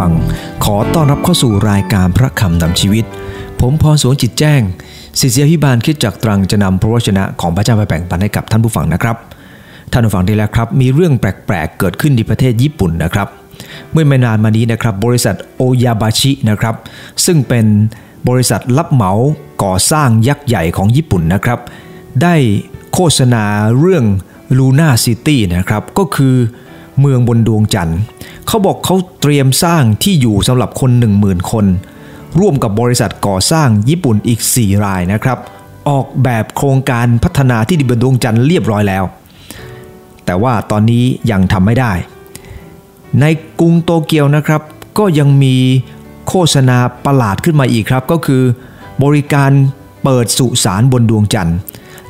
ฟัง ขอต้อนรับเข้าสู่รายการพระคำนำชีวิต ผมพรสวนจิตแจ้งศิษยาพิบาลคิดจากตรังจะนำพระวจนะของพระเจ้าไปแบ่งปันให้กับท่านผู้ฟังนะครับ ท่านผู้ฟังดีแล้วครับ มีเรื่องแปลกๆ เกิดขึ้นที่ประเทศญี่ปุ่นนะครับ เมื่อไม่นานมานี้นะครับ บริษัทโอยาบาชินะครับ ซึ่งเป็นบริษัทรับเหมาก่อสร้างยักษ์ใหญ่ของญี่ปุ่นนะครับ ได้โฆษณาเรื่องลูน่าซิตี้นะครับ ก็คือ เมืองบนดวงจันทร์เขาบอกเขาเตรียมสร้างที่อยู่สำหรับคน 10,000 คน ร่วมกับบริษัทก่อสร้างญี่ปุ่นอีก 4 รายนะครับ ออกแบบโครงการพัฒนาที่ดินบนดวงจันทร์เรียบร้อยแล้ว แต่ว่าตอนนี้ยังทำไม่ได้ ในกรุงโตเกียวนะครับ ก็ยังมีโฆษณาประหลาดขึ้นมาอีกครับ ก็คือบริการเปิดสุสานบนดวงจันทร์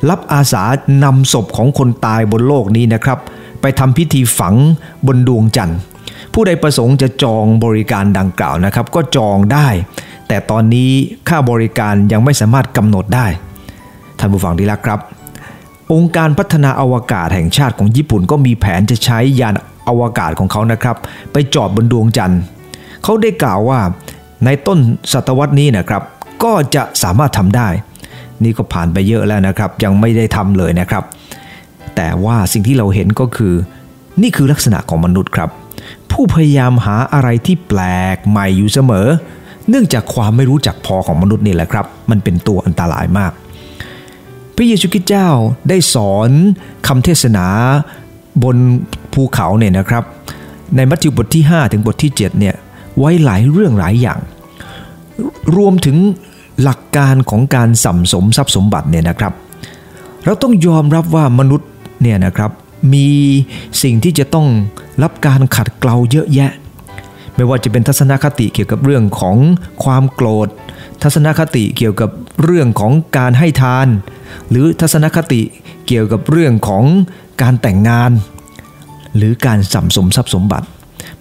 รับอาสานำศพของคนตายบนโลกนี้นะครับ ไปทำพิธีฝังบนดวงจันทร์ ผู้ใดประสงค์จะจองบริการดังกล่าวนะครับ ก็จองได้ แต่ตอนนี้ค่าบริการยังไม่สามารถกำหนดได้ ท่านผู้ฟังที่รักครับ องค์การพัฒนาอวกาศแห่งชาติของญี่ปุ่นก็มีแผนจะใช้ยานอวกาศของเขานะครับ ไปจอดบนดวงจันทร์เขาได้กล่าวว่าในต้นศตวรรษนี้นะครับ ก็จะสามารถทำได้ นี่ก็ผ่านไปเยอะแล้วนะครับ ยังไม่ได้ทำเลยนะครับ แต่ว่าสิ่งที่เราเห็นก็คือ นี่คือลักษณะของมนุษย์ครับ ผู้พยายามหาอะไรที่แปลกใหม่อยู่เสมอ เนื่องจากความไม่รู้จักพอของมนุษย์นี่แหละครับ มันเป็นตัวอันตรายมาก พระเยซูคริสต์เจ้าได้สอนคำเทศนาบนภูเขาเนี่ยนะครับ ในมัทธิวบทที่ 5 ถึงบทที่7เนี่ยไว้หลายเรื่องหลายอย่าง รวมถึง หลักการของการสัมสมทรัพย์สมบัติเนี่ยนะครับ เราต้องยอมรับว่ามนุษย์เนี่ยนะครับมีสิ่งที่จะต้องรับการขัดเกลาเยอะแยะ ไม่ว่าจะเป็นทัศนคติเกี่ยวกับเรื่องของความโกรธ ทัศนคติเกี่ยวกับเรื่องของการให้ทาน หรือทัศนคติเกี่ยวกับเรื่องของการแต่งงาน หรือการสัมสมทรัพย์สมบัติ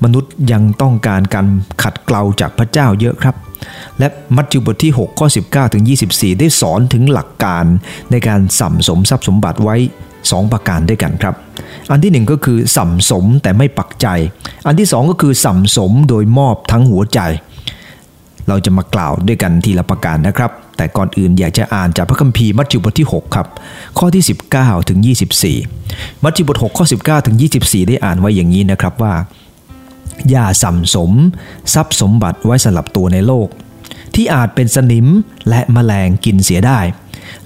มนุษย์ยังต้องการการขัดเกลาจากพระเจ้าเยอะครับ และมัทธิวบทที่6ข้อ19ถึง24 ได้สอนถึงหลักการในการสัมสมทรัพย์สมบัติไว้ 2 ประการด้วยกันครับ อันที่ 1 ก็คือสัมสมแต่ไม่ปักใจ อันที่ 2 ก็คือสัมสมโดยมอบทั้งหัวใจ เราจะมากล่าวด้วยกันทีละประการนะครับ แต่ก่อนอื่นอยากจะอ่านจากพระคัมภีร์มัทธิวบทที่ 6 ครับ ข้อที่ 19ถึง24 มัทธิวบท6ข้อ19ถึง24 ได้อ่านไว้อย่างนี้นะครับว่า อย่าสัมสม ทรัพย์สมบัติไว้สำหรับตัวในโลก ที่อาจเป็นสนิมและแมลงกินเสียได้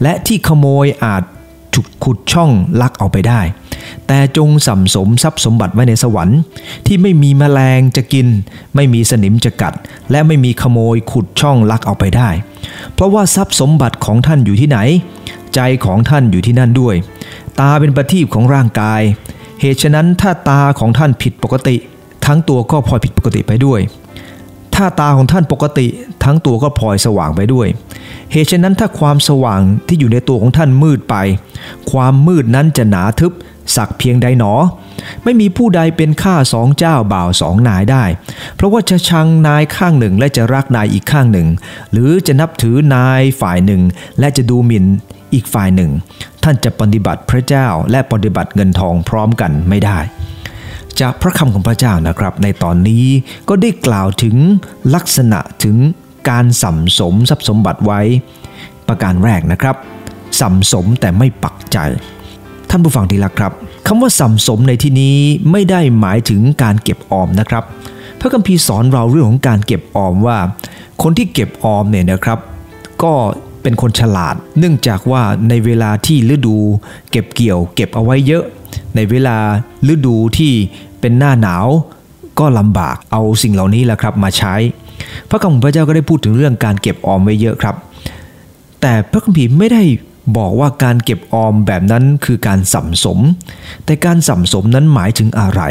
และที่ขโมยอาจฉุกขุดช่องลักเอาไปได้ แต่จงสัมสมทรัพย์สมบัติไว้ในสวรรค์ ที่ไม่มีแมลงจะกิน ไม่มีสนิมจะกัด และไม่มีขโมยขุดช่องลักเอาไปได้ เพราะว่าทรัพย์สมบัติของท่านอยู่ที่ไหน ใจของท่านอยู่ที่นั่นด้วย ตาเป็นประทีปของร่างกาย เหตุฉะนั้นถ้าตาของท่านผิดปกติ ทั้งตัวก็พลอยผิดปกติไปด้วย ถ้าตาของท่านปกติ ทั้งตัวก็พลอยสว่างไปด้วย เหตุฉะนั้นถ้าความสว่างที่อยู่ในตัวของท่านมืดไป ความมืดนั้นจะหนาทึบ สักเพียงใดหนอ ไม่มีผู้ใดเป็นข้าสองเจ้าบ่าวสองนายได้ เพราะว่าจะชังนายข้างหนึ่งและจะรักนายอีกข้างหนึ่ง หรือจะนับถือนายฝ่ายหนึ่ง และจะดูหมิ่นอีกฝ่ายหนึ่ง ท่านจะปฏิบัติพระเจ้าและปฏิบัติเงินทองพร้อมกันไม่ได้ จากพระคำของพระเจ้านะครับ ในตอนนี้ก็ได้กล่าวถึงลักษณะถึงการสัมสมทรัพย์สมบัติไว้ ประการแรกนะครับสัมสมแต่ไม่ปักใจ ท่านผู้ฟังที่รักครับคำว่าสัมสมในที่นี้ไม่ได้หมายถึงการเก็บออมนะครับ พระคัมภีร์สอนเราเรื่องของการเก็บออมว่า คนที่เก็บออมเนี่ยนะครับ ก็เป็นคนฉลาด เนื่องจากว่าในเวลาที่ฤดูเก็บเกี่ยว เก็บเอาไว้เยอะ ในเวลาฤดูที่ เป็นหน้าหนาวก็ลำบากเอาสิ่งเหล่านี้แหละครับมาใช้ พระคำของพระเจ้าก็ได้พูดถึงเรื่องการเก็บออมไว้เยอะครับ แต่พระคัมภีร์ไม่ได้บอกว่าการเก็บออมแบบนั้นคือการสัมสม แต่การสัมสมนั้นหมายถึงอะไร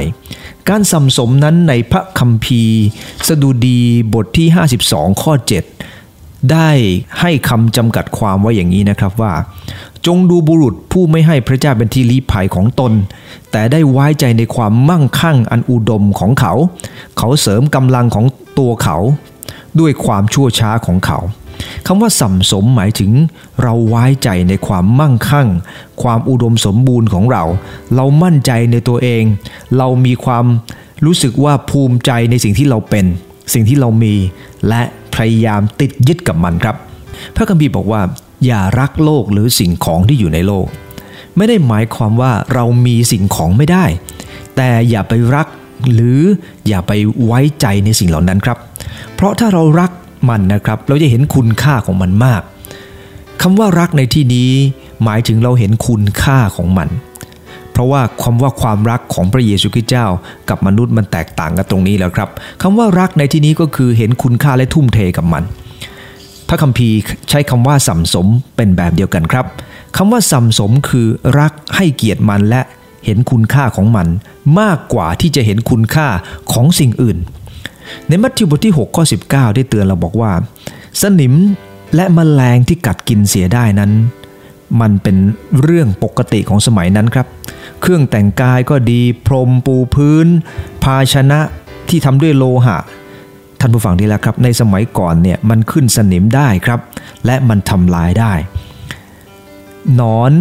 การสัมสมนั้นในพระคัมภีร์ สดุดีบทที่ 52 ข้อ 7 ได้ให้คำจำกัดความไว้อย่างนี้นะครับว่า จงดูบุรุษผู้ไม่ให้พระเจ้าเป็นที่ลี้ภัยของตน แต่ได้ไว้ใจในความมั่งคั่งอันอุดมของเขา เขาเสริมกำลังของตัวเขา ด้วยความชั่วช้าของเขาคำว่าสัมสมหมายถึง เราไว้ใจในความมั่งคั่ง ความอุดมสมบูรณ์ของเรา เรามั่นใจในตัวเอง เรามีความรู้สึกว่าภูมิใจในสิ่งที่เราเป็น สิ่งที่เรามี และ พยายามติดยึดกับมันครับ พระคัมภีร์บอกว่า อย่ารักโลกหรือสิ่งของที่อยู่ในโลก ไม่ได้หมายความว่าเรามีสิ่งของไม่ได้ แต่อย่าไปรักหรืออย่าไปไว้ใจในสิ่งเหล่านั้นครับ เพราะถ้าเรารักมันนะครับ เราจะเห็นคุณค่าของมันมากคำว่ารักในที่นี้หมายถึงเราเห็นคุณค่าของมัน เพราะว่าคำว่าความรักของพระเยซูคริสต์เจ้า กับมนุษย์มันแตกต่างกันตรงนี้แล้วครับคำว่ารักในที่นี้ก็คือเห็นคุณค่าและทุ่มเทกับมัน พระคัมภีร์ใช้คำว่าสัมสมเป็นแบบเดียวกันครับคำว่าสัมสมคือรักให้เกียรติมันและเห็นคุณค่าของมัน มากกว่าที่จะเห็นคุณค่าของสิ่งอื่น ในมัทธิวบทที่6ข้อ19 ได้เตือนเราบอกว่า สนิมและมแมลงที่กัดกินเสียได้นั้น มันเป็นเรื่องปกติของสมัยนั้นครับ เครื่องแต่งกายก็ดีพรมปูพื้น ภาชนะที่ทำด้วยโลหะ ท่านผู้ฟังดีแล้วครับ ในสมัยก่อนเนี่ยมันขึ้นสนิมได้ครับ และมันทำลายได้นอน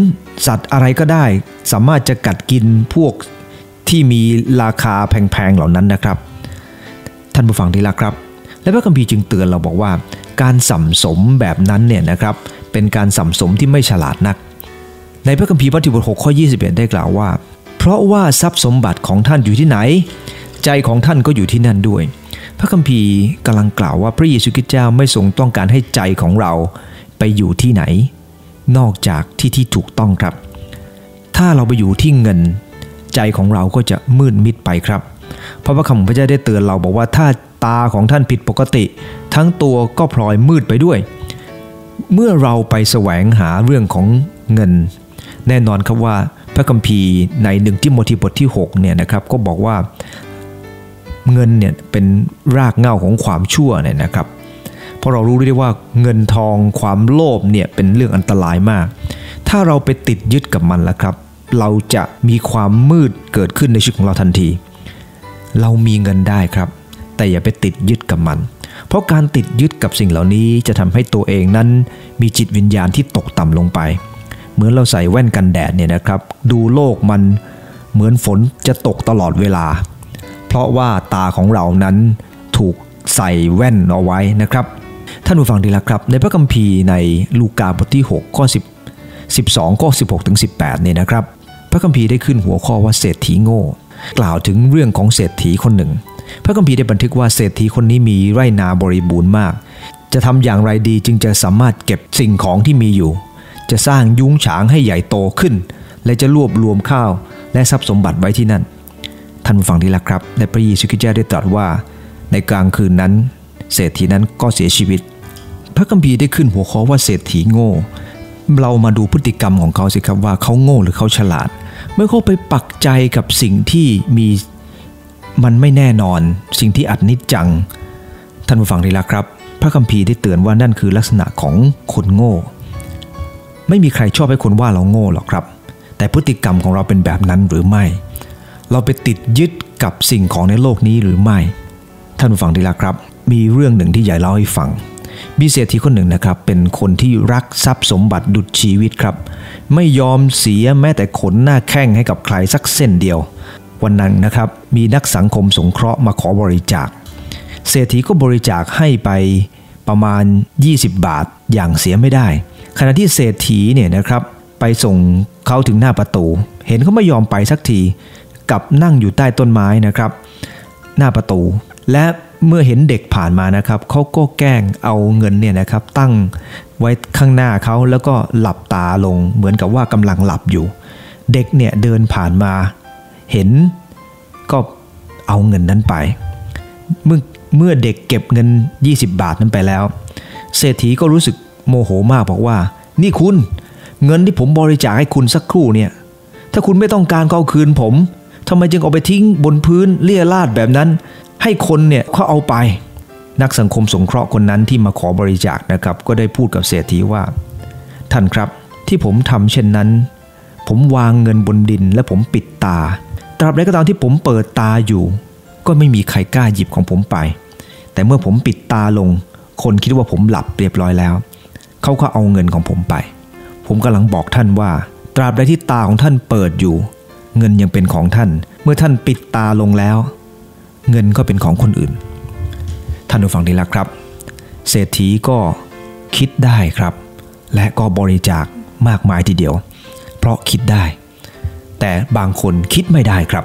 สัตว์อะไรก็ได้ สามารถจะกัดกินพวกที่มีราคาแพงๆเหล่านั้นนะครับ ท่านผู้ฟังดีแล้วครับ และพระคัมภีร์จึงเตือนเราบอกว่า การสัมสมแบบนั้นเนี่ยนะครับ เป็นการสัมสมที่ไม่ฉลาดนัก ในพระคัมภีร์มัทธิวบท6ข้อ 21 ได้กล่าวว่า เพราะว่าทรัพย์สมบัติของท่านอยู่ที่ไหน ใจของท่านก็อยู่ที่นั่นด้วย พระคัมภีร์กำลังกล่าวว่าพระเยซูคริสต์เจ้าไม่ทรงต้องการให้ใจของเราไปอยู่ที่ไหน นอกจากที่ที่ถูกต้องครับ ถ้าเราไปอยู่ที่เงิน ใจของเราก็จะมืดมิดไปครับเพราะพระคำของพระเจ้าได้เตือนเราบอกว่าถ้าตาของท่านผิดปกติ ทั้งตัวก็พลอยมืดไปด้วย เมื่อเราไปแสวงหาเรื่องของเงิน แน่นอนครับว่าพระคัมภีร์ในหนึ่งที่โมทีบทที่6เนี่ยนะครับก็บอกว่าเงินเนี่ยเป็นรากเหง้าของความชั่วเนี่ยนะครับ เพราะเรารู้ได้ว่าเงินทองความโลภเนี่ยเป็นเรื่องอันตรายมาก ถ้าเราไปติดยึดกับมันแล้วครับ เราจะมีความมืดเกิดขึ้นในชีวิตของเราทันที เรามีเงินได้ครับ แต่อย่าไปติดยึดกับมัน เพราะการติดยึดกับสิ่งเหล่านี้จะทำให้ตัวเองนั้น มีจิตวิญญาณที่ตกต่ำลงไป เหมือนเราใส่แว่นกันแดดเนี่ยนะครับ ดูโลกมันเหมือนฝนจะตกตลอดเวลา เพราะว่าตาของเรานั้นถูกใส่แว่นเอาไว้นะครับ ท่านผู้ฟังดีละครับ ในพระคัมภีร์ในลูกาบทที่ 6 ข้อ 10 12 ข้อ 16 ถึง 18 เนี่ยนะครับ พระคัมภีร์ได้ขึ้นหัวข้อว่าเศรษฐีโง่ กล่าวถึงเรื่องของเศรษฐีคนหนึ่ง พระคัมภีร์ได้บันทึกว่าเศรษฐีคนนี้มีไร่นาบริบูรณ์มาก จะทำอย่างไรดีจึงจะสามารถเก็บสิ่งของที่มีอยู่ จะสร้างยุ้งฉางให้ใหญ่โตขึ้น และจะรวบรวมข้าว และทรัพย์สมบัติไว้ที่นั่น ท่านฟังดีละครับในพระเยซูคริสต์ได้ตรัสว่า ในกลางคืนนั้น เศรษฐีนั้นก็เสียชีวิต พระคัมภีร์ได้ขึ้นหัวข้อว่าเศรษฐีโง่ เรามาดูพฤติกรรมของเขาสิครับว่าเขาโง่หรือเขาฉลาด เมื่อเขาไปปักใจกับสิ่งที่มี มันไม่แน่นอน สิ่งที่อัดนิจจัง ท่านผู้ฟังที่รักครับ พระคัมภีร์ได้เตือนว่านั่นคือลักษณะของคนโง่ ไม่มีใครชอบให้คนว่าเราโง่หรอกครับ แต่พฤติกรรมของเราเป็นแบบนั้นหรือไม่ เราไปติดยึดกับสิ่งของในโลกนี้หรือไม่ ท่านผู้ฟังที่รักครับ มีเรื่องหนึ่งที่ใหญ่เล่าให้ฟังมีเศรษฐีคนหนึ่งนะครับ เป็นคนที่รักทรัพย์สมบัติดุจชีวิตครับ ไม่ยอมเสียแม้แต่ขนหน้าแข้งให้กับใครสักเส้นเดียว วันนั้นนะครับ มีนักสังคมสงเคราะห์มาขอบริจาค เศรษฐีก็บริจาคให้ไปประมาณ 20 บาทอย่างเสียไม่ได้ ขณะที่เศรษฐีเนี่ยนะครับไปส่งเขาถึงหน้าประตู เห็นเขาไม่ยอมไปสักทีกับนั่งอยู่ใต้ต้นไม้นะครับ หน้าประตู และเมื่อเห็นเด็กผ่านมานะครับเขาก็แกล้งเอาเงินเนี่ยนะครับ ตั้งไว้ข้างหน้าเขาแล้วก็หลับตาลงเหมือนกับว่ากำลังหลับอยู่ เด็กเนี่ยเดินผ่านมา เห็นก็เอาเงินนั้นไป เมื่อเมื่อเด็กเก็บเงิน 20 บาทนั้นไปแล้ว เศรษฐีก็รู้สึกโมโหมากบอกว่า นี่คุณเงินที่ผมบริจาคให้คุณสักครู่เนี่ย ถ้าคุณไม่ต้องการก็เอาคืนผมทำไมจึงเอาไปทิ้งบนพื้นเลี่ยราดแบบนั้น ให้คนเนี่ยเขาเอาไป นักสังคมสงเคราะห์คนนั้นที่มาขอบริจาคนะครับ ก็ได้พูดกับเศรษฐีว่า ท่านครับที่ผมทำเช่นนั้น ผมวางเงินบนดินและผมปิดตา ตราบใดก็ตามที่ผมเปิดตาอยู่ ก็ไม่มีใครกล้าหยิบของผมไป แต่เมื่อผมปิดตาลง คนคิดว่าผมหลับเรียบร้อยแล้ว เขาก็เอาเงินของผมไป ผมกำลังบอกท่านว่า ตราบใดที่ตาของท่านเปิดอยู่ เงินยังเป็นของท่าน เมื่อท่านปิดตาลงแล้ว เงินก็เป็นของคนอื่น ท่านผู้ฟังที่รักครับ เศรษฐีก็คิดได้ครับ และก็บริจาคมากมายทีเดียว เพราะคิดได้ แต่บางคนคิดไม่ได้ครับ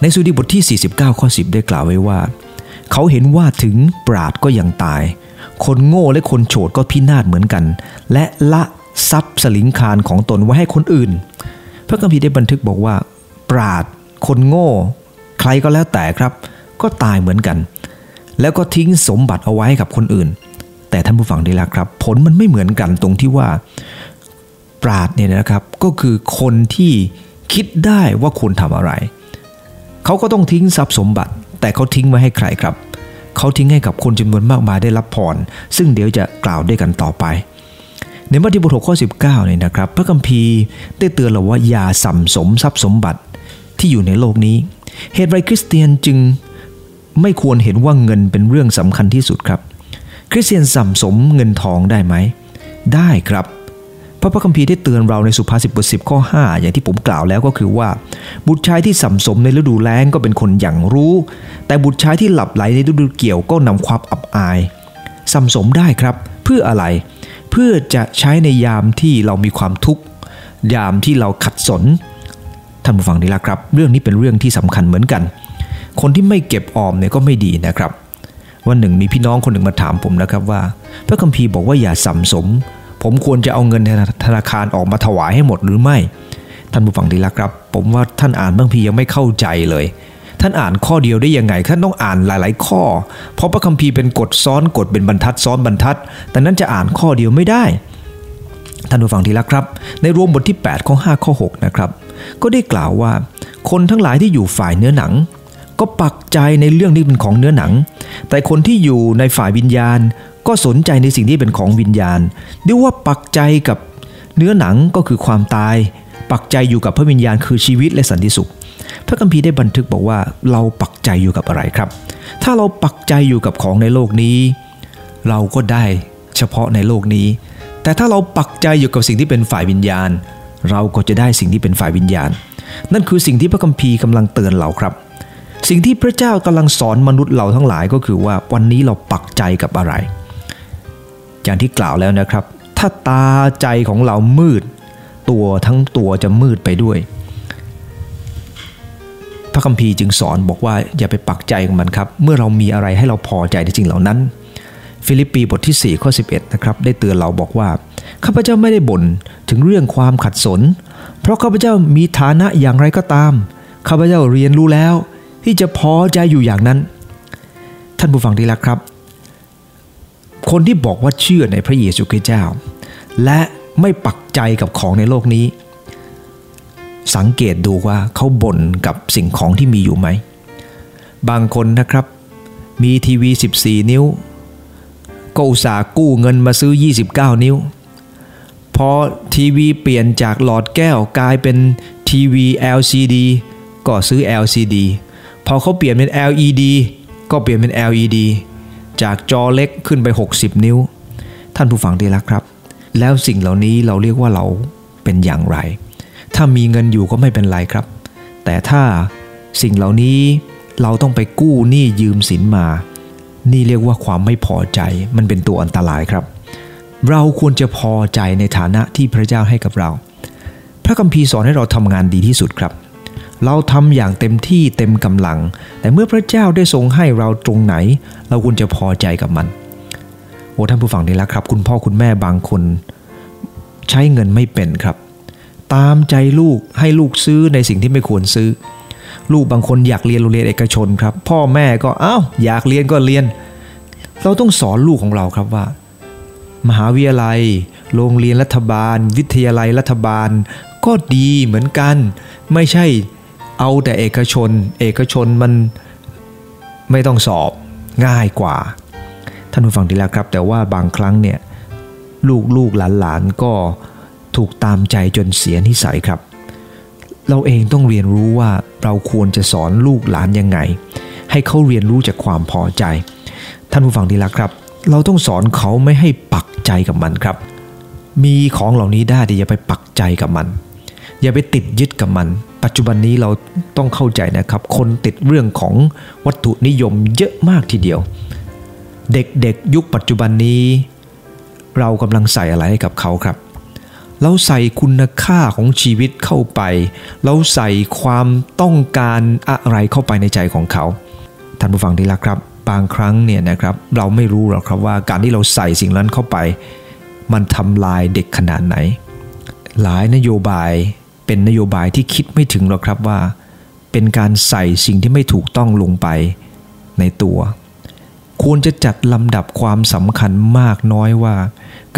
ในสุดีบทที่ 49 ข้อ 10 ได้กล่าวไว้ว่า เขาเห็นว่าถึงปราดก็ยังตาย คนโง่และคนโฉดก็พินาศเหมือนกัน และละทรัพย์สลิงคารของตนไว้ให้คนอื่น พระคัมภีร์ได้บันทึกบอกว่า ปราดคนโง่ ใครก็แล้วแต่ครับ ก็ตายเหมือนกัน แล้วก็ทิ้งสมบัติเอาไว้ให้กับคนอื่น แต่ท่านผู้ฟังดีล้วครับ ผลมันไม่เหมือนกันตรงที่ว่า ปราดเนี่ยนะครับก็คือคนที่คิดได้ว่าควรทำอะไร เขาก็ต้องทิ้งทรัพย์สมบัติ แต่เขาทิ้งไว้ให้ใครครับ เขาทิ้งให้กับคนจำนวนมากมายได้รับพร ซึ่งเดี๋ยวจะกล่าวด้วยกันต่อไป ในมัทธิวบท6ข้อ 19เนี่ยนะครับ พระคัมภีร์ได้เตือนเราว่าอย่าสัมสมทรัพย์สมบัติที่อยู่ในโลกนี้ เหตุไรคริสเตียนจึงไม่ควรเห็นว่าเงินเป็นเรื่องสำคัญที่สุดครับ คริสเตียนสัมสมเงินทองได้ไหม ได้ครับ พระพระคัมภีร์ได้เตือนเราในสุภาษิตบทสิบข้อ 5 อย่างที่ผมกล่าวแล้วก็คือว่า บุตรชายที่สัมสมในฤดูแล้งก็เป็นคนอย่างรู้ แต่บุตรชายที่หลับไหลในฤดูเกี่ยวก็นำความอับอายสัมสมได้ครับ เพื่ออะไร เพื่อจะใช้ในยามที่เรามีความทุกข์ยามที่เราขัดสนท่านผู้ฟังดีละครับ เรื่องนี้เป็นเรื่องที่สำคัญเหมือนกัน คนที่ไม่เก็บออมเนี่ยก็ไม่ดีนะครับวันหนึ่งมีพี่น้องคนหนึ่งมาถามผมนะครับว่า พระคัมภีร์บอกว่าอย่าสัมสม ผมควรจะเอาเงินในธนาคารออกมาถวายให้หมดหรือไม่ ท่านผู้ฟังดีละครับ ผมว่าท่านอ่านบางพียังไม่เข้าใจเลย ท่านอ่านข้อเดียวได้ยังไง ท่านต้องอ่านหลาย ๆ ข้อ เพราะพระคัมภีร์เป็นกฎซ้อนกฎเป็นบรรทัดซ้อนบรรทัด แต่นั้นจะอ่านข้อเดียวไม่ได้ ท่านผู้ฟังทีละครับ ในรวมบทที่8ข้อ5ข้อ6นะครับก็ได้กล่าวว่าคนทั้งหลายที่อยู่ฝ่ายเนื้อหนัง ก็ปักใจในเรื่องที่เป็นของเนื้อหนัง แต่คนที่อยู่ในฝ่ายวิญญาณ ก็สนใจในสิ่งที่เป็นของวิญญาณเรียกว่าปักใจกับเนื้อหนังก็คือความตาย ปักใจอยู่กับพระวิญญาณคือชีวิตและสันติสุข พระคัมภีร์ได้บันทึกบอกว่าเราปักใจอยู่กับอะไรครับ ถ้าเราปักใจอยู่กับของในโลกนี้ เราก็ได้เฉพาะในโลกนี้ แต่ถ้าเราปักใจอยู่กับสิ่งที่เป็นฝ่ายวิญญาณ เราก็จะได้สิ่งที่เป็นฝ่ายวิญญาณ นั่นคือสิ่งที่พระคัมภีร์กำลังเตือนเราครับ สิ่งที่พระเจ้ากำลังสอนมนุษย์เราทั้งหลายก็คือว่าวันนี้เราปักใจกับอะไร อย่างที่กล่าวแล้วนะครับ ถ้าตาใจของเรามืด ตัวทั้งตัวจะมืดไปด้วย พระคัมภีร์จึงสอนบอกว่าอย่าไปปักใจกับมันครับ เมื่อเรามีอะไรให้เราพอใจในสิ่งเหล่านั้น ฟิลิปปีบทที่4ข้อ11นะครับได้เตือนเราบอกว่าข้าพเจ้าไม่ได้บ่นถึงเรื่องความขัดสน เพราะข้าพเจ้ามีฐานะอย่างไรก็ตามข้าพเจ้าเรียนรู้แล้ว ที่จะพอใจอยู่อย่างนั้น ท่านผู้ฟังที่รักครับ คนที่บอกว่าเชื่อในพระเยซูคริสต์เจ้า และไม่ปักใจกับของในโลกนี้ สังเกตดูว่าเขาบ่นกับสิ่งของที่มีอยู่ไหม บางคนนะครับ มีทีวี 14 นิ้ว ก็อุตส่าห์กู้เงินมาซื้อ 29 นิ้ว พอทีวีเปลี่ยนจากหลอดแก้วกลายเป็นทีวี LCD ก็ซื้อ LCD พอเขาเปลี่ยนเป็น LED ก็เปลี่ยนเป็น LED จากจอเล็กขึ้นไป 60 นิ้ว ท่านผู้ฟังดีแล้วครับ แล้วสิ่งเหล่านี้เราเรียกว่าเราเป็นอย่างไร ถ้ามีเงินอยู่ก็ไม่เป็นไรครับ แต่ถ้าสิ่งเหล่านี้เราต้องไปกู้หนี้ยืมสินมา นี่เรียกว่าความไม่พอใจ มันเป็นตัวอันตรายครับ เราควรจะพอใจในฐานะที่พระเจ้าให้กับเรา พระคัมภีร์สอนให้เราทำงานดีที่สุดครับ เราทำอย่างเต็มที่เต็มกำลัง แต่เมื่อพระเจ้าได้ทรงให้เราตรงไหน เราควรจะพอใจกับมัน โอ้ท่านผู้ฟังนี่ละครับ คุณพ่อคุณแม่บางคน ใช้เงินไม่เป็นครับ ตามใจลูกให้ลูกซื้อในสิ่งที่ไม่ควรซื้อ ลูกบางคนอยากเรียนโรงเรียนเอกชนครับ พ่อแม่ก็อ้าวอยากเรียนก็เรียน เราต้องสอนลูกของเราครับว่า มหาวิทยาลัย โรงเรียนรัฐบาล วิทยาลัยรัฐบาล ก็ดีเหมือนกัน ไม่ใช่ เอาแต่เอกชน เอกชนมันไม่ต้องสอบง่ายกว่า ท่านผู้ฟังดีแล้วครับ แต่ว่าบางครั้งเนี่ยลูกลูกหลานหลานก็ถูกตามใจจนเสียนิสัยครับ เราเองต้องเรียนรู้ว่าเราควรจะสอนลูกหลานยังไง ให้เขาเรียนรู้จากความพอใจ ท่านผู้ฟังดีล้วครับ เราต้องสอนเขาไม่ให้ปักใจกับมันครับ มีของเหล่านี้ได้แต่อย่าไปปักใจกับมัน อย่าไปติดยึดกับมัน ปัจจุบันนี้เราต้องเข้าใจนะครับ คนติดเรื่องของวัตถุนิยมเยอะมากทีเดียว เด็กๆยุคปัจจุบันนี้ เรากำลังใส่อะไรให้กับเขาครับ เราใส่คุณค่าของชีวิตเข้าไป เราใส่ความต้องการอะไรเข้าไปในใจของเขา ท่านผู้ฟังที่รักครับ บางครั้งเนี่ยนะครับเราไม่รู้หรอกครับว่าการที่เราใส่สิ่งนั้นเข้าไป มันทำลายเด็กขนาดไหน หลายนโยบาย เป็นนโยบายที่คิดไม่ถึงหรอกครับว่า เป็นการใส่สิ่งที่ไม่ถูกต้องลงไปในตัว ควรจะจัดลำดับความสำคัญมากน้อยว่า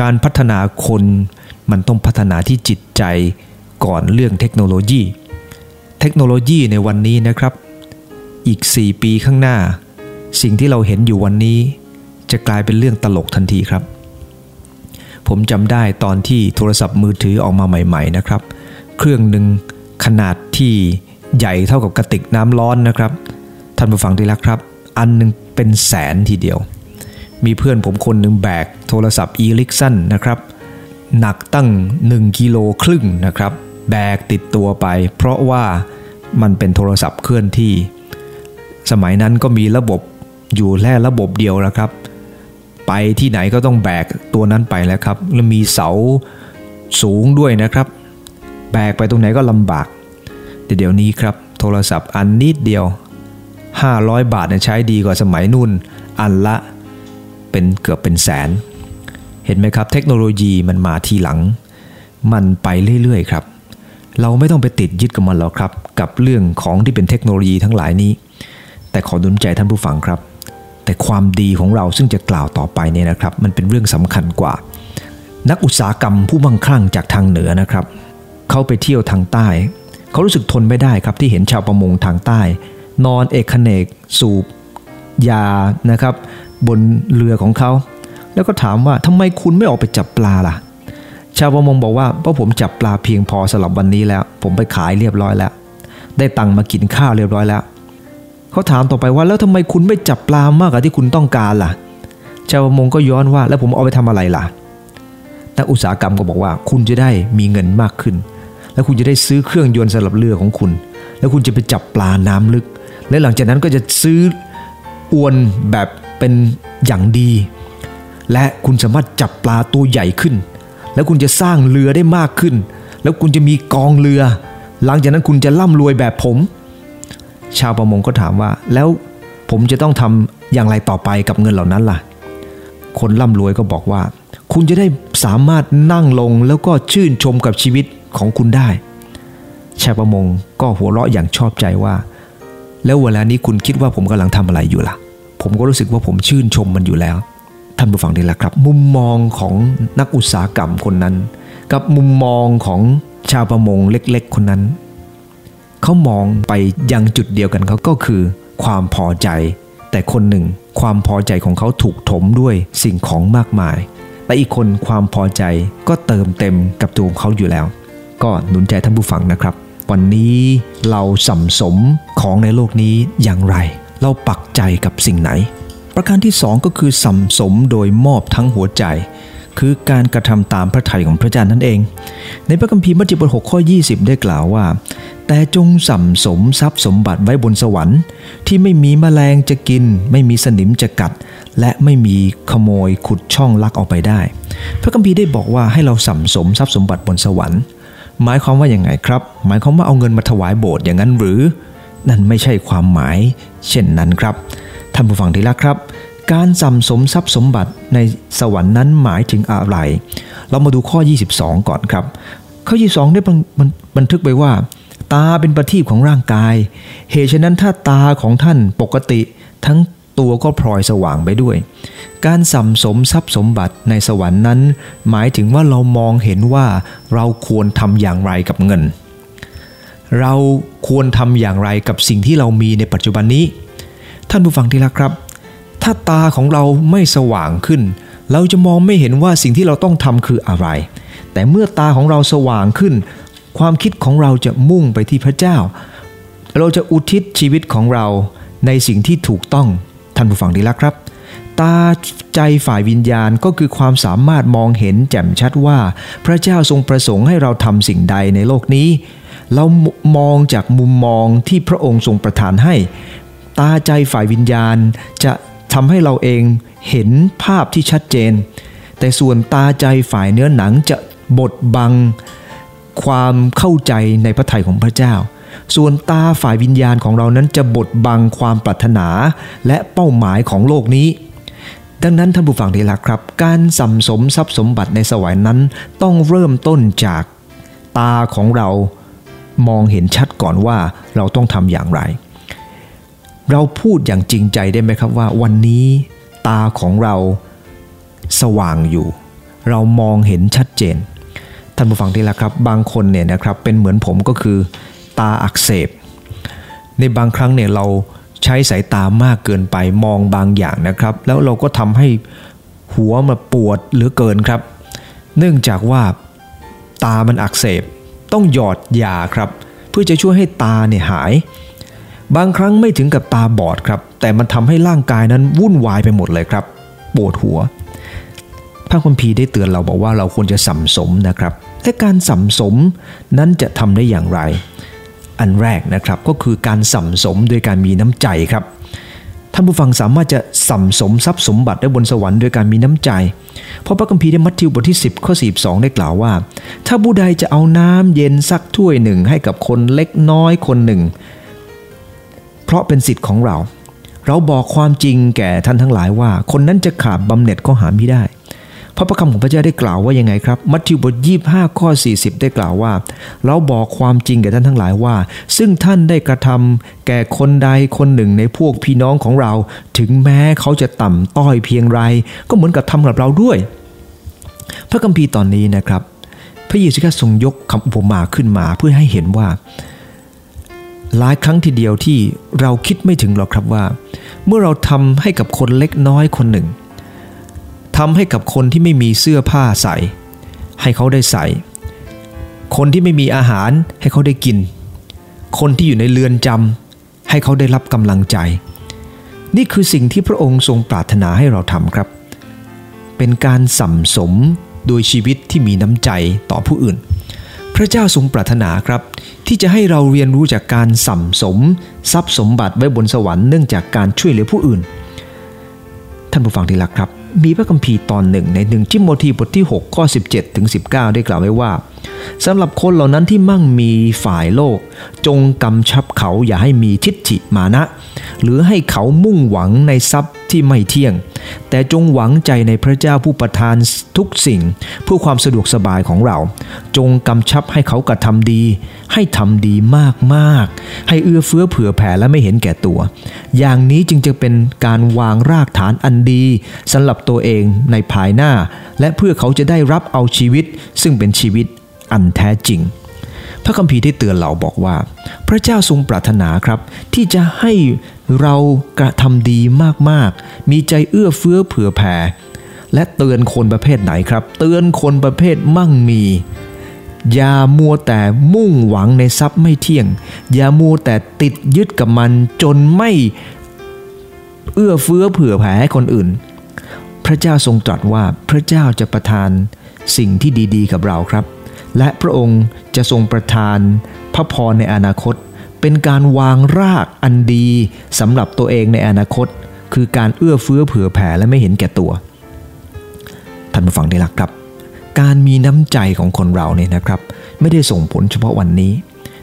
การพัฒนาคนมันต้องพัฒนาที่จิตใจก่อนเรื่องเทคโนโลยี เทคโนโลยีในวันนี้นะครับ อีก 4 ปีข้างหน้า สิ่งที่เราเห็นอยู่วันนี้ จะกลายเป็นเรื่องตลกทันทีครับ ผมจำได้ตอนที่โทรศัพท์มือถือออกมาใหม่ ๆ นะครับ เครื่องหนึ่งขนาดที่ใหญ่เท่ากับกระติกน้ำร้อนนะครับ ท่านผู้ฟังที่รักครับ อันหนึงเป็นแสนทีเดียว มีเพื่อนผมคนหนึ่งแบกโทรศัพท์อีลิกสันนะครับ หนักตั้ง 1กิโลครึ่งนะครับ แบกติดตัวไป เพราะว่ามันเป็นโทรศัพท์เคลื่อนที่ สมัยนั้นก็มีระบบอยู่แค่ระบบเดียวแล้วครับ ไปที่ไหนก็ต้องแบกตัวนั้นไปแล้วครับ แล้วมีเสาสูงด้วยนะครับ แบกไปตรงไหนก็ลำบากแต่เดี๋ยวนี้ครับ โทรศัพท์อันนิดเดียว 500 บาทเนี่ยใช้ดีกว่าสมัยนุ่น อันละเป็นเกือบเป็นแสน เห็นไหมครับ เทคโนโลยีมันมาทีหลัง มันไปเรื่อยๆครับ เราไม่ต้องไปติดยึดกับมันหรอกครับ กับเรื่องของที่เป็นเทคโนโลยีทั้งหลายนี้ แต่ขอดุลใจท่านผู้ฟังครับ แต่ความดีของเราซึ่งจะกล่าวต่อไปเนี่ยนะครับ มันเป็นเรื่องสำคัญกว่า นักอุตสาหกรรมผู้มั่งคั่งจากทางเหนือนะครับ เขาไปเที่ยวทางใต้ เขารู้สึกทนไม่ได้ครับที่เห็นชาวประมงทางใต้ นอนเอกเขนกสูบยานะครับ บนเรือของเขา แล้วก็ถามว่าทำไมคุณไม่ออกไปจับปลาล่ะ ชาวประมงบอกว่าเพราะผมจับปลาเพียงพอสำหรับวันนี้แล้ว ผมไปขายเรียบร้อยแล้ว ได้ตังค์มากินข้าวเรียบร้อยแล้ว เขาถามต่อไปว่าแล้วทำไมคุณไม่จับปลามากกว่าที่คุณต้องการล่ะ ชาวประมงก็ย้อนว่าแล้วผมเอาไปทำอะไรล่ะนักอุตสาหกรรมก็บอกว่าคุณจะได้มีเงินมากขึ้น แล้วคุณจะได้ซื้อเครื่องยนต์สำหรับเรือของคุณ แล้วคุณจะไปจับปลาน้ำลึก และหลังจากนั้นก็จะซื้ออวนแบบเป็นอย่างดี และคุณสามารถจับปลาตัวใหญ่ขึ้น แล้วคุณจะสร้างเรือได้มากขึ้น แล้วคุณจะมีกองเรือ หลังจากนั้นคุณจะร่ำรวยแบบผม ชาวประมงก็ถามว่า แล้วผมจะต้องทำอย่างไรต่อไปกับเงินเหล่านั้นล่ะ คนร่ำรวยก็บอกว่า คุณจะได้สามารถนั่งลงแล้วก็ชื่นชมกับชีวิต ของคุณได้ ชาวประมงก็หัวเราะอย่างชอบใจว่า แล้วเวลานี้คุณคิดว่าผมกำลังทำอะไรอยู่ล่ะ ผมก็รู้สึกว่าผมชื่นชมมันอยู่แล้วท่านผู้ฟังดีละครับ มุมมองของนักอุตสาหกรรมคนนั้น กับมุมมองของชาวประมงเล็ก ๆ คนนั้นเขามองไปยังจุดเดียวกันเขาก็คือ ความพอใจ แต่คนหนึ่งความพอใจของเขาถูกถมด้วยสิ่งของมากมายและอีกคนความพอใจก็เติมเต็มกับตัวของเขาอยู่แล้ว ก็หนุนใจท่านผู้ฟังนะครับ วันนี้เราสัมสมของในโลกนี้อย่างไร เราปักใจกับสิ่งไหน ประการที่สองก็คือสัมสมโดยมอบทั้งหัวใจ คือการกระทำตามพระทัยของพระเจ้านั่นเอง ในพระคัมภีร์มัทธิวบท6ข้อ 20 ได้กล่าวว่า แต่จงสัมสมทรัพย์สมบัติไว้บนสวรรค์ ที่ไม่มีแมลงจะกิน ไม่มีสนิมจะกัด และไม่มีขโมยขุดช่องลักออกไปได้ พระคัมภีร์ได้บอกว่าให้เราสัมสมทรัพย์สมบัติบนสวรรค์ หมายความว่าอย่างไงครับ หมายความว่าเอาเงินมาถวายโบสถ์อย่างนั้นหรือ นั่นไม่ใช่ความหมาย เช่นนั้นครับ ท่านผู้ฟังที่รักครับ การสัมสมทรัพย์สมบัติในสวรรค์นั้นหมายถึงอะไร เรามาดูข้อ 22 ก่อนครับ ข้อ 22 ได้บันทึกไว้ว่า ตาเป็นประทีปของร่างกาย เหตุฉะนั้นถ้าตาของท่านปกติทั้ง ตัวก็พลอยสว่างไปด้วย การสัมสมทรัพย์สมบัติในสวรรค์นั้น หมายถึงว่าเรามองเห็นว่าเราควรทำอย่างไรกับเงิน เราควรทำอย่างไรกับสิ่งที่เรามีในปัจจุบันนี้ ท่านผู้ฟังที่รักครับ ถ้าตาของเราไม่สว่างขึ้น เราจะมองไม่เห็นว่าสิ่งที่เราต้องทำคืออะไร แต่เมื่อตาของเราสว่างขึ้น ความคิดของเราจะมุ่งไปที่พระเจ้า เราจะอุทิศชีวิตของเราในสิ่งที่ถูกต้องานผู้ฟังที่รักครับตตาใจฝ่ายวิญญาณก็คือความสามารถมองเห็นแจ่มชัดว่า พระเจ้าทรงประสงค์ให้เราทำสิ่งใดในโลกนี้ เรามองจากมุมมองที่พระองค์ทรงประทานให้ ตาใจฝ่ายวิญญาณจะทำให้เราเองเห็นภาพที่ชัดเจน แต่ส่วนตาใจฝ่ายเนื้อหนังจะบดบังความเข้าใจในพระทัยของพระเจ้า ส่วนตาฝ่ายวิญญาณของเรานั้นจะบดบังความปรารถนาและเป้าหมายของโลกนี้ ดังนั้นท่านผู้ฟังที่รักครับ การสัมสมทรัพย์สมบัติในสวรรค์นั้น ต้องเริ่มต้นจากตาของเรามองเห็นชัดก่อนว่าเราต้องทำอย่างไร เราพูดอย่างจริงใจได้ไหมครับว่า วันนี้ตาของเราสว่างอยู่ เรามองเห็นชัดเจน ท่านผู้ฟังที่รักครับ บางคนเนี่ยนะครับเป็นเหมือนผมก็คือ ตาอักเสบ ในบางครั้งเนี่ยเราใช้สายตามากเกินไปมองบางอย่างนะครับ แล้วเราก็ทำให้หัวมาปวดหลือเกินครับ เนื่องจากว่าตามันอักเสบ ต้องหยอดยาครับ เพื่อจะช่วยให้ตาเนี่ยหาย บางครั้งไม่ถึงกับตาบอดครับ แต่มันทำให้ร่างกายนั้นวุ่นวายไปหมดเลยครับปวดหัวพระคัมภีได้เตือนเราบอกว่าเราควรจะสัมสมนะครับและการสัมสมนั้นจะทำได้อย่างไร อันแรกนะครับก็คือการสัมสมโดยการมีน้ำใจครับท่านผู้ฟังสามารถจะสัมสมทรัพย์สมบัติได้บนสวรรค์โดยการมีน้ำใจ เพราะพระคัมภีร์ในมัทธิวบทที่ 10 ข้อ 42 ได้กล่าวว่า ถ้าผู้ใดจะเอาน้ำเย็นสักถ้วยหนึ่งให้กับคนเล็กน้อยคนหนึ่ง เพราะเป็นสิทธิ์ของเรา เราบอกความจริงแก่ท่านทั้งหลายว่า คนนั้นจะขาดบำเหน็จก็หาไม่ได้ พราะพระคำของพระเจ้าได้กล่าวว่ายังไงครับ มัทธิวบท25ข้อ 40 ได้กล่าวว่า เราบอกความจริงแก่ท่านทั้งหลายว่า ซึ่งท่านได้กระทำแก่คนใดคนหนึ่งในพวกพี่น้องของเรา ถึงแม้เขาจะต่ำต้อยเพียงไร ก็เหมือนกับทำกับเราด้วย พระคัมภีร์ตอนนี้นะครับ พระเยซูคริสต์ทรงยกคำอุปมาขึ้นมาเพื่อให้เห็นว่าหลายครั้งทีเดียวที่เราคิดไม่ถึงหรอกครับว่า เมื่อเราทำให้กับคนเล็กน้อยคนหนึ่ง ทำให้กับคนที่ไม่มีเสื้อผ้าใส่ ให้เขาได้ใส่ คนที่ไม่มีอาหารให้เขาได้กิน คนที่อยู่ในเรือนจำให้เขาได้รับกำลังใจ นี่คือสิ่งที่พระองค์ทรงปรารถนาให้เราทำครับ เป็นการสัมสมโดยชีวิตที่มีน้ำใจต่อผู้อื่น พระเจ้าทรงปรารถนาครับ ที่จะให้เราเรียนรู้จากการสัมสม ทรัพย์สมบัติไว้บนสวรรค์เนื่องจากการช่วยเหลือผู้อื่น ท่านผู้ฟังที่รักครับ มีพระคัมภีร์ตอนหนึ่งในหนึ่งทิโมธีบทที่ 6 ข้อ 17ถึง19 ได้กล่าวไว้ว่าสำหรับคนเหล่านั้นที่มั่งมีฝ่ายโลก จงกำชับเขาอย่าให้มีทิฏฐิมานะ หรือให้เขามุ่งหวังในทรัพย์ ที่ไม่เที่ยง แต่จงหวังใจในพระเจ้าผู้ประทานทุกสิ่งเพื่อความสะดวกสบายของเรา จงกำชับให้เขากระทำดี ให้ทำดีมากๆ ให้เอื้อเฟื้อเผื่อแผ่และไม่เห็นแก่ตัว อย่างนี้จึงจะเป็นการวางรากฐานอันดีสำหรับตัวเองในภายหน้า และเพื่อเขาจะได้รับเอาชีวิต ซึ่งเป็นชีวิตอันแท้จริง พระคัมภีร์ได้เตือนเราบอกว่า พระเจ้าทรงปรารถนาครับ ที่จะให้เรากระทำดีมากๆ มีใจเอื้อเฟื้อเผื่อแผ่ และเตือนคนประเภทไหนครับ เตือนคนประเภทมั่งมีอย่ามัวแต่มุ่งหวังในทรัพย์ไม่เที่ยง อย่ามัวแต่ติดยึดกับมันจนไม่เอื้อเฟื้อเผื่อแผ่ให้คนอื่น พระเจ้าทรงตรัสว่าพระเจ้าจะประทานสิ่งที่ดีๆ กับเราครับ และพระองค์จะทรงประทาน พระพรในอนาคต เป็นการวางรากอันดีสำหรับตัวเองในอนาคต คือการเอื้อเฟื้อเผื่อแผ่และไม่เห็นแก่ตัวท่านผู้ฟังได้รักครับ การมีน้ำใจของคนเราเนี่ยนะครับ ไม่ได้ส่งผลเฉพาะวันนี้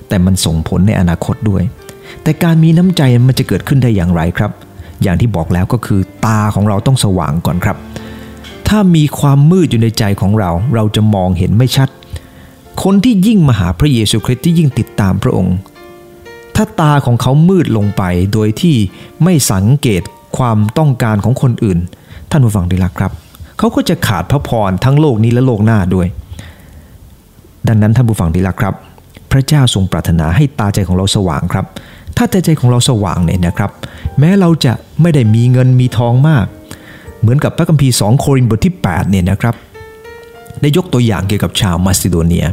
แต่มันส่งผลในอนาคตด้วย แต่การมีน้ำใจมันจะเกิดขึ้นได้อย่างไรครับ อย่างที่บอกแล้วก็คือตาของเราต้องสว่างก่อนครับ ถ้ามีความมืดอยู่ในใจของเรา เราจะมองเห็นไม่ชัด คนที่ยิ่งมาหาพระเยซูคริสต์ที่ยิ่งติดตามพระองค์ ถ้าตาของเขามืดลงไปโดยที่ไม่สังเกตความต้องการของคนอื่น ท่านผู้ฟังดีละครับ เขาก็จะขาดพระพรทั้งโลกนี้และโลกหน้าด้วย ดังนั้นท่านผู้ฟังดีละครับ พระเจ้าทรงปรารถนาให้ตาใจของเราสว่างครับ ถ้าตาใจของเราสว่างเนี่ยนะครับ แม้เราจะไม่ได้มีเงินมีทองมาก เหมือนกับพระคัมภีร์ 2 โครินธ์บทที่8เนี่ยนะครับ ได้ยกตัวอย่างเกี่ยวกับชาวมาซิโดเนีย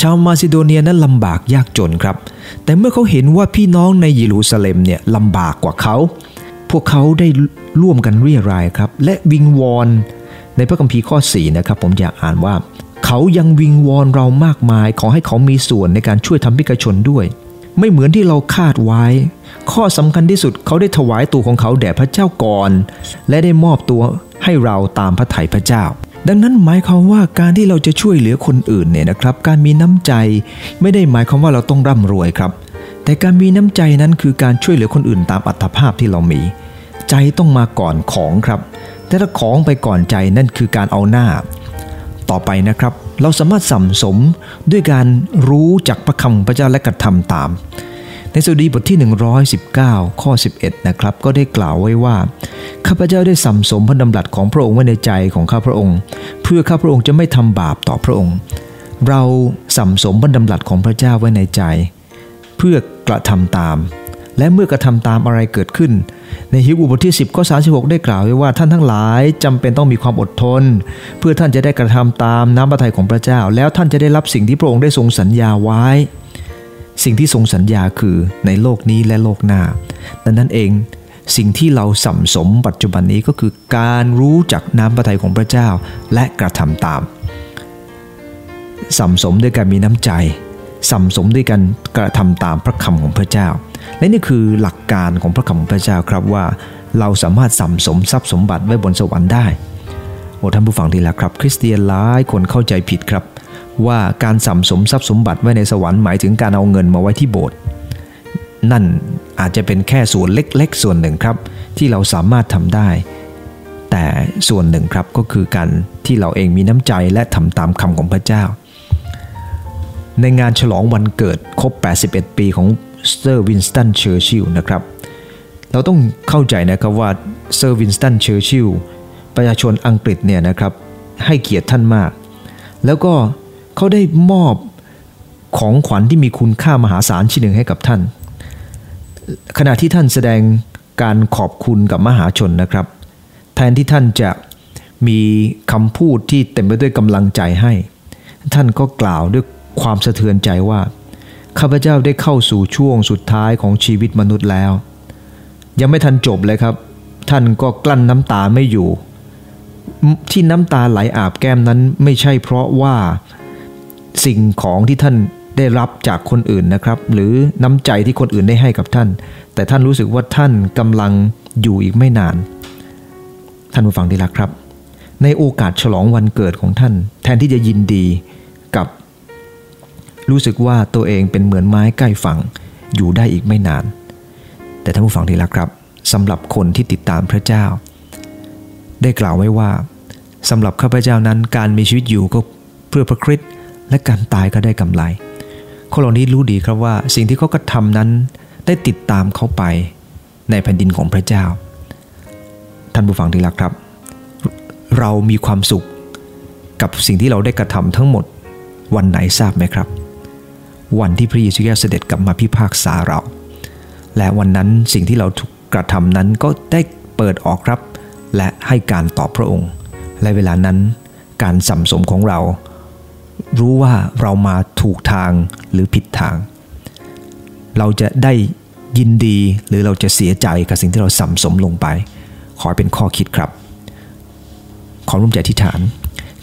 ชาวมาซิโดเนียนั้นลำบากยากจนครับ แต่เมื่อเขาเห็นว่าพี่น้องในเยรูซาเล็มเนี่ยลำบากกว่าเขา พวกเขาได้ร่วมกันเรียรายครับ และวิงวอนในพระคัมภีร์ข้อ4นะครับผมอยากอ่านว่า เขายังวิงวอนเรามากมาย ขอให้เขามีส่วนในการช่วยทำพิกชนด้วย ไม่เหมือนที่เราคาดไว้ ข้อสำคัญที่สุดเขาได้ถวายตัวของเขาแด่พระเจ้าก่อน และได้มอบตัวให้เราตามพระไถ่พระเจ้า ดังนั้นหมายความว่าการที่เราจะช่วยเหลือคนอื่นเนี่ยนะครับ การมีน้ำใจไม่ได้หมายความว่าเราต้องร่ำรวยครับ แต่การมีน้ำใจนั้นคือการช่วยเหลือคนอื่นตามอัตภาพที่เรามี ใจต้องมาก่อนของครับ แต่ถ้าของไปก่อนใจนั่นคือการเอาหน้า ต่อไปนะครับ เราสามารถสัมสมด้วยการรู้จักพระคำพระเจ้าและกระทำตาม ในสดีบทที่ 119 ข้อ 11 นะครับ ก็ได้กล่าวไว้ว่า ข้าพเจ้าได้สัมสมพระดำรัสของพระองค์ไว้ในใจของข้าพระองค์ เพื่อข้าพระองค์จะไม่ทำบาปต่อพระองค์ เราสัมสมพระดำรัสของพระเจ้าไว้ในใจ เพื่อกระทำตาม และเมื่อกระทำตามอะไรเกิดขึ้น ในฮิวบทที่ 10ข้อ36 ได้กล่าวไว้ว่าท่านทั้งหลายจำเป็นต้องมีความอดทน เพื่อท่านจะได้กระทำตามน้ำพระทัยของพระเจ้า แล้วท่านจะได้รับสิ่งที่พระองค์ได้ทรงสัญญาไว้ สิ่งที่ทรงสัญญาคือในโลกนี้และโลกหน้า ดังนั้นเองสิ่งที่เราสัมสมปัจจุบันนี้ก็คือการรู้จักน้ำพระทัยของพระเจ้าและกระทำตาม สัมสมด้วยการมีน้ำใจ สัมสมด้วยกันกระทำตามพระคำของพระเจ้า และนี่คือหลักการของพระคำของพระเจ้าครับว่า เราสามารถสัมสมทรัพย์สมบัติไว้บนสวรรค์ได้โอ้ท่านผู้ฟังที่รักครับ คริสเตียนหลายคนเข้าใจผิดครับ ว่าการสัมสมทรัพย์สมบัติไว้ในสวรรค์หมายถึงการเอาเงินมาไว้ที่โบสถ์นั่นอาจจะเป็นแค่ส่วนเล็กๆ ส่วนหนึ่งครับ ที่เราสามารถทำได้ แต่ส่วนหนึ่งครับก็คือการที่เราเองมีน้ำใจและทำตามคำของพระเจ้า ในงานฉลองวันเกิดครบ 81 ปีของเซอร์วินสตันเชอร์ชิลนะครับ เราต้องเข้าใจนะครับว่าเซอร์วินสตันเชอร์ชิลประชาชนอังกฤษเนี่ยนะครับให้เกียรติท่านมาก แล้วก็ เขาได้มอบของขวัญที่มีคุณค่ามหาศาลชิ้นหนึ่งให้กับท่าน ขณะที่ท่านแสดงการขอบคุณกับมหาชนนะครับ แทนที่ท่านจะมีคำพูดที่เต็มไปด้วยกำลังใจให้ ท่านก็กล่าวด้วยความสะเทือนใจว่า ข้าพเจ้าได้เข้าสู่ช่วงสุดท้ายของชีวิตมนุษย์แล้ว ยังไม่ทันจบเลยครับ ท่านก็กลั้นน้ำตาไม่อยู่ ที่น้ำตาไหลอาบแก้มนั้นไม่ใช่เพราะว่า สิ่งของที่ท่านได้รับจากคนอื่นนะครับ หรือน้ำใจที่คนอื่นได้ให้กับท่าน แต่ท่านรู้สึกว่าท่านกำลังอยู่อีกไม่นาน ท่านผู้ฟังที่รักครับ ในโอกาสฉลองวันเกิดของท่าน แทนที่จะยินดีกับ รู้สึกว่าตัวเองเป็นเหมือนไม้ใกล้ฝั่งอยู่ได้อีกไม่นาน แต่ท่านผู้ฟังที่รักครับสำหรับคนที่ติดตามพระเจ้า ได้กล่าวไว้ว่าสำหรับข้าพเจ้านั้นการมีชีวิตอยู่ก็เพื่อพระคริสต์ และการตายก็ได้กำไรคนเหล่านี้รู้ดีครับว่าสิ่งที่เขากระทำนั้นได้ติดตามเขาไปในแผ่นดินของพระเจ้า ท่านผู้ฟังที่รักครับ เรามีความสุขกับสิ่งที่เราได้กระทำทั้งหมดวันไหนทราบไหมครับ วันที่พระเยซูคริสต์เสด็จกลับมาพิพากษาเรา และวันนั้นสิ่งที่เราถูกกระทำนั้นก็ได้เปิดออกครับ และให้การตอบพระองค์ และเวลานั้นการสัมสมของเรา รู้ว่าเรามาถูกทางหรือผิดทาง เราจะได้ยินดีหรือเราจะเสียใจกับสิ่งที่เราสัมสมลงไป ขอเป็นข้อคิดครับ ขอร่วมใจที่ฐาน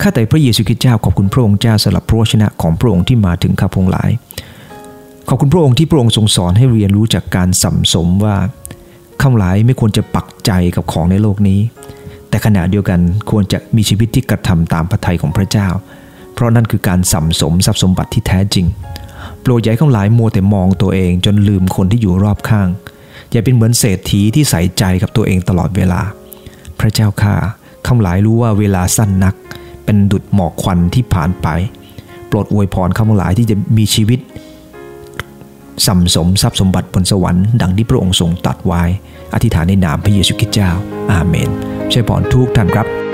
ข้าแต่พระเยซูคริสต์เจ้าขอบคุณพระองค์เจ้าสำหรับพระวจนะของพระองค์ที่มาถึงข้าพงหลาย ขอบคุณพระองค์ที่พระองค์ทรงสอนให้เรียนรู้จากการสัมสมว่าข้าหลายไม่ควรจะปักใจกับของในโลกนี้ แต่ขณะเดียวกันควรจะมีชีวิตที่กระทำตามพระทัยของพระเจ้า เพราะนั่นคือการสัมสมทรัพย์สมบัติที่แท้จริง โปรดอย่าให้ข้างหลายมัวแต่มองตัวเองจนลืมคนที่อยู่รอบข้าง อย่าเป็นเหมือนเศรษฐีที่ใส่ใจกับตัวเองตลอดเวลา พระเจ้าข้าข้างหลายรู้ว่าเวลาสั้นนัก เป็นดุดหมอกควันที่ผ่านไป โปรดอวยพรข้างหลายที่จะมีชีวิตสัมสมทรัพย์สมบัติบนสวรรค์ดังที่พระองค์ทรงตัดไว้ อธิษฐานในนามพระเยซูคริสต์เจ้า อาเมนช่วยพรทุกท่านครับ